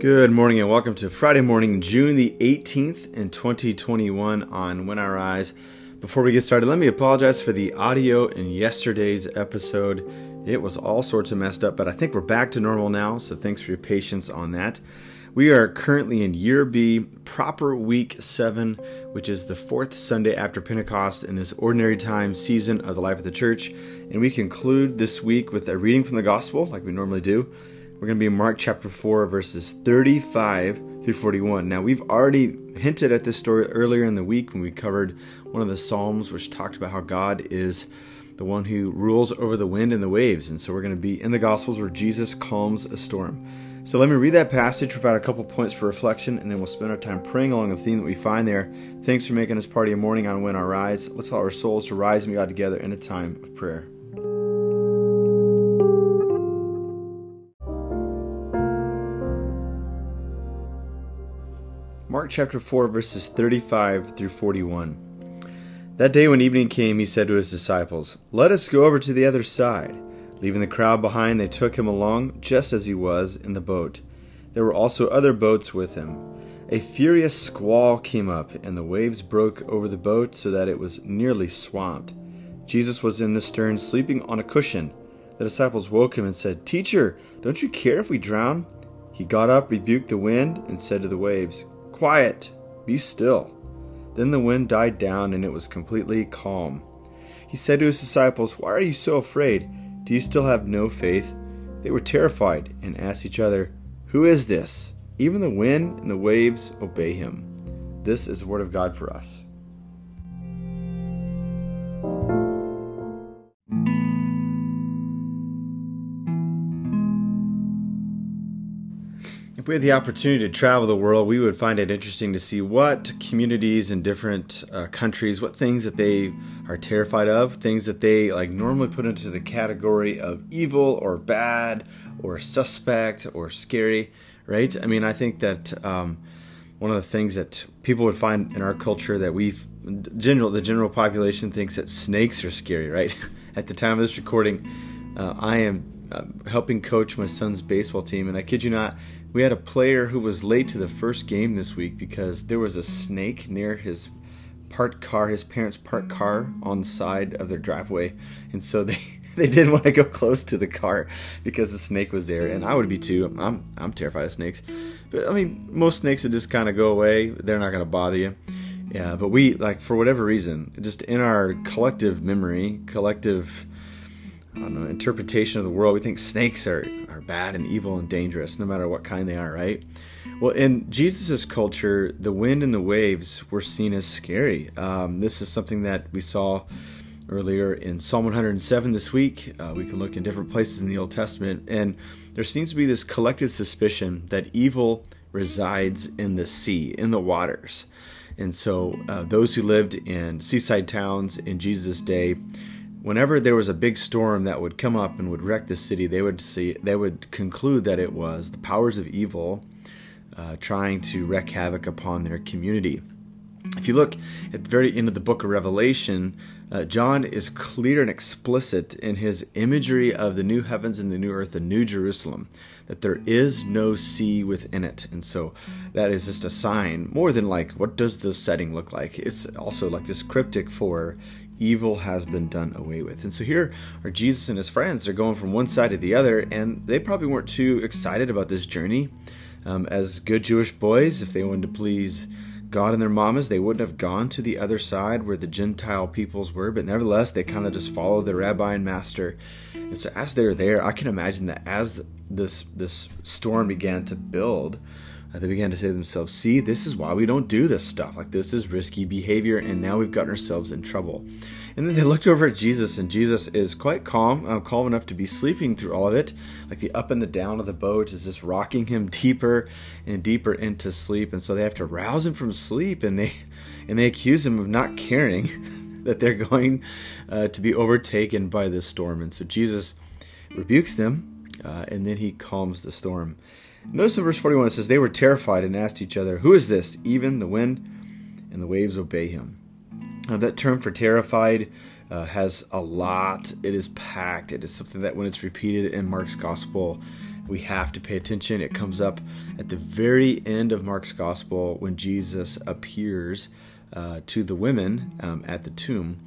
Good morning and welcome to Friday morning, June the 18th in 2021 on When I Rise. Before we get started, let me apologize for the audio in yesterday's episode. It was all sorts of messed up, but I think we're back to normal now, so thanks for your patience on that. We are currently in year B, proper week 7, which is the fourth Sunday after Pentecost in this ordinary time season of the life of the church. And we conclude this week with a reading from the gospel, like we normally do. We're going to be in Mark chapter 4, verses 35 through 41. Now, we've already hinted at this story earlier in the week when we covered one of the Psalms, which talked about how God is the one who rules over the wind and the waves. And so we're going to be in the Gospels where Jesus calms a storm. So let me read that passage, provide a couple points for reflection, and then we'll spend our time praying along the theme that we find there. Thanks for making this part of your morning on When I Rise. Let's allow our souls to rise and be God together in a time of prayer. Chapter 4, verses 35 through 41. That day when evening came, he said to his disciples, Let us go over to the other side. Leaving the crowd behind, they took him along, just as he was, in the boat. There were also other boats with him. A furious squall came up, and the waves broke over the boat so that it was nearly swamped. Jesus was in the stern, sleeping on a cushion. The disciples woke him and said, Teacher, don't you care if we drown? He got up, rebuked the wind, and said to the waves, Quiet! Be still! Then the wind died down and it was completely calm. He said to his disciples, Why are you so afraid? Do you still have no faith? They were terrified and asked each other, Who is this? Even the wind and the waves obey him. This is the word of God for us. We had the opportunity to travel the world, we would find it interesting to see what communities in different uh, countries, what things that they are terrified of, things that they like normally put into the category of evil or bad or suspect or scary, right? I mean, I think that um, one of the things that people would find in our culture that we've general the general population thinks that snakes are scary, right? At the time of this recording, uh, I am uh, helping coach my son's baseball team, and I kid you not, we had a player who was late to the first game this week because there was a snake near his parked car, his parents' parked car on the side of their driveway, and so they they didn't want to go close to the car because the snake was there, and I would be too. I'm I'm terrified of snakes, but I mean most snakes would just kind of go away. They're not going to bother you. Yeah, but we like for whatever reason, just in our collective memory, collective I don't know, interpretation of the world, we think snakes are, are bad and evil and dangerous, no matter what kind they are, right? Well, in Jesus' culture, the wind and the waves were seen as scary. Um, this is something that we saw earlier in Psalm 107 this week. Uh, we can look in different places in the Old Testament, and there seems to be this collective suspicion that evil resides in the sea, in the waters. And so, uh, those who lived in seaside towns in Jesus' day, whenever there was a big storm that would come up and would wreck the city, they would see they would conclude that it was the powers of evil uh, trying to wreak havoc upon their community. If you look at the very end of the book of Revelation, uh, John is clear and explicit in his imagery of the new heavens and the new earth, the new Jerusalem, that there is no sea within it. And so that is just a sign, more than like, what does the setting look like? It's also like this cryptic for evil has been done away with. And so here are Jesus and his friends. They're going from one side to the other, and they probably weren't too excited about this journey. Um, as good Jewish boys, if they wanted to please God and their mamas, they wouldn't have gone to the other side where the Gentile peoples were, but nevertheless, they kind of just followed their rabbi and master. And so, as they're there, I can imagine that as this this storm began to build, uh, they began to say to themselves, see, this is why we don't do this stuff. Like, this is risky behavior, and now we've gotten ourselves in trouble. And then they looked over at Jesus, and Jesus is quite calm, uh, calm enough to be sleeping through all of it. Like, the up and the down of the boat is just rocking him deeper and deeper into sleep. And so they have to rouse him from sleep, and they, and they accuse him of not caring that they're going uh, to be overtaken by this storm. And so Jesus rebukes them, uh, and then he calms the storm. Notice in verse 41 it says, They were terrified and asked each other, Who is this? Even the wind and the waves obey him. Now, that term for terrified uh, has a lot. It is packed. It is something that when it's repeated in Mark's gospel, we have to pay attention. It comes up at the very end of Mark's gospel when Jesus appears uh, to the women um, at the tomb.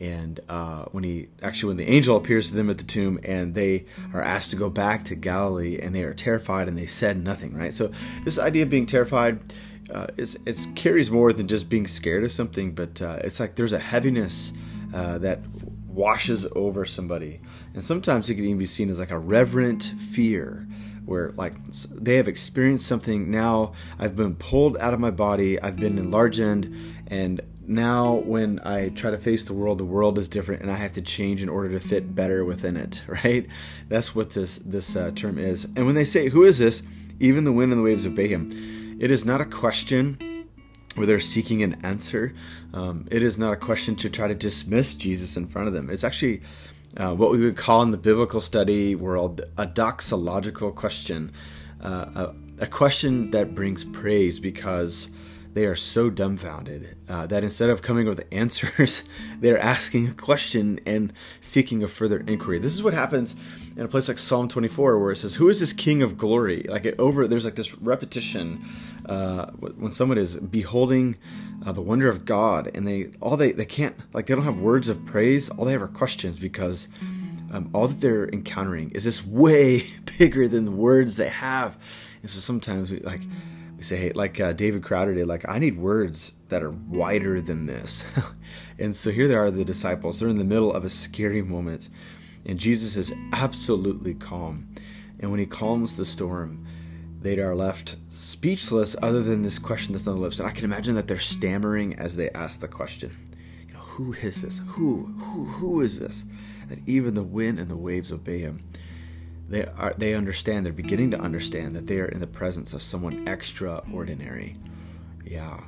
And uh, when he actually, when the angel appears to them at the tomb, and they are asked to go back to Galilee, and they are terrified, and they said nothing. Right. So this idea of being terrified, uh, it's, it's carries more than just being scared of something, but uh, it's like there's a heaviness uh, that washes over somebody. And sometimes it can even be seen as like a reverent fear where like they have experienced something now I've been pulled out of my body, I've been enlarged and now when I try to face the world, the world is different and I have to change in order to fit better within it, right? That's what this this uh, term is. And when they say who is this? Even the wind and the waves obey him. It is not a question where they're seeking an answer. Um, it is not a question to try to dismiss Jesus in front of them. It's actually uh, what we would call in the biblical study world a doxological question, uh, a, a, question that brings praise because they are so dumbfounded uh, that instead of coming with answers, they're asking a question and seeking a further inquiry. This is what happens in a place like Psalm 24, where it says, "Who is this King of glory?" Like it over, there's like this repetition uh, when someone is beholding uh, the wonder of God, and they all they they can't like they don't have words of praise. All they have are questions because. Um, all that they're encountering is this way bigger than the words they have, and so sometimes we like say, hey, like uh, David Crowder did, like, I need words that are wider than this. and so here they are, the disciples. They're in the middle of a scary moment, and Jesus is absolutely calm. And when he calms the storm, they are left speechless other than this question that's on the lips. And I can imagine that they're stammering as they ask the question. You know, who is this? Who? Who? Who is this? That even the wind and the waves obey him they are they understand they're beginning to understand that they are in the presence of someone extraordinary yeah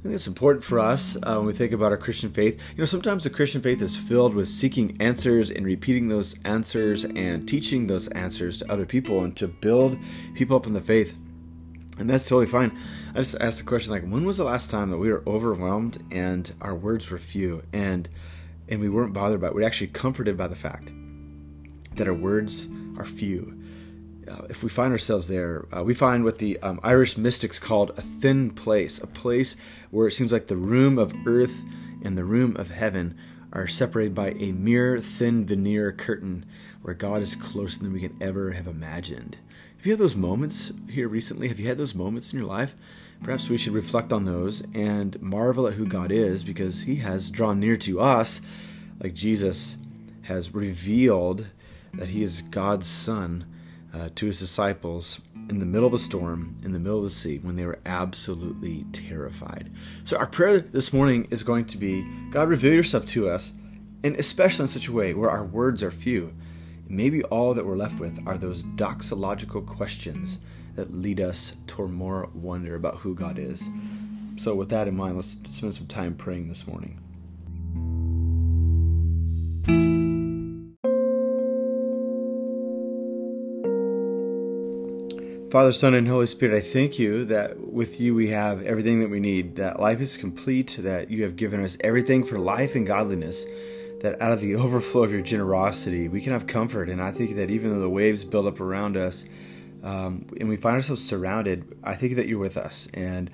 I think it's important for us uh, when we think about our Christian faith. You know, sometimes the Christian faith is filled with seeking answers and repeating those answers and teaching those answers to other people and to build people up in the faith. And that's totally fine. I just asked the question like, when was the last time that we were overwhelmed and our words were few and and we weren't bothered by it? We are actually comforted by the fact that our words are few. Uh, if we find ourselves there, uh, we find what the um, Irish mystics called a thin place, a place where it seems like the room of earth and the room of heaven are separated by a mere thin veneer curtain where God is closer than we can ever have imagined. Have you had those moments here recently? Have you had those moments in your life? Perhaps we should reflect on those and marvel at who God is because He has drawn near to us, like Jesus has revealed that he is God's son uh, to his disciples in the middle of a storm, in the middle of the sea, when they were absolutely terrified. So, our prayer this morning is going to be God, reveal yourself to us, and especially in such a way where our words are few. Maybe all that we're left with are those doxological questions that lead us toward more wonder about who God is. So, with that in mind, let's spend some time praying this morning. Father, Son, and Holy Spirit, I thank you that with you we have everything that we need, that life is complete, that you have given us everything for life and godliness, that out of the overflow of your generosity we can have comfort. And I think that even though the waves build up around us um, and we find ourselves surrounded, I think that you're with us. And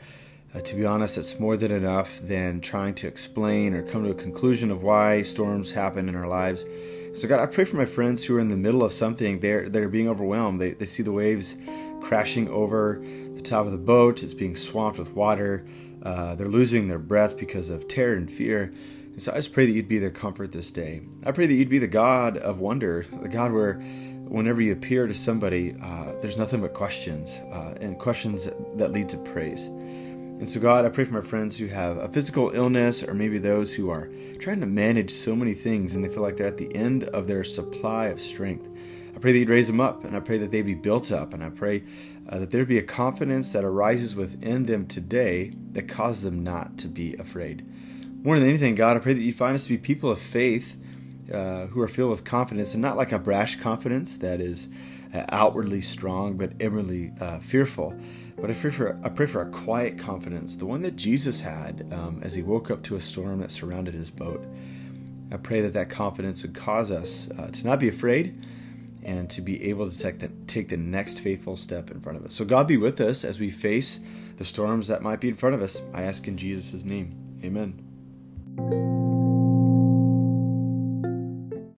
uh, to be honest, it's more than enough than trying to explain or come to a conclusion of why storms happen in our lives. So, God, I pray for my friends who are in the middle of something. They're, they're being overwhelmed. They, they see the waves crashing over the top of the boat. It's being swamped with water. Uh, they're losing their breath because of terror and fear. And so I just pray that you'd be their comfort this day. I pray that you'd be the God of wonder, the God where whenever you appear to somebody, uh, there's nothing but questions uh, and questions that lead to praise. And so, God, I pray for my friends who have a physical illness or maybe those who are trying to manage so many things and they feel like they're at the end of their supply of strength. I pray that you'd raise them up and I pray that they be built up and I pray uh, that there be a confidence that arises within them today that causes them not to be afraid. More than anything, God, I pray that you find us to be people of faith uh, who are filled with confidence and not like a brash confidence that is uh, outwardly strong but inwardly uh, fearful. But I pray for I pray for a quiet confidence, the one that Jesus had um, as he woke up to a storm that surrounded his boat. I pray that that confidence would cause us uh, to not be afraid and to be able to take the, take the next faithful step in front of us. So, God be with us as we face the storms that might be in front of us. I ask in Jesus' name. Amen.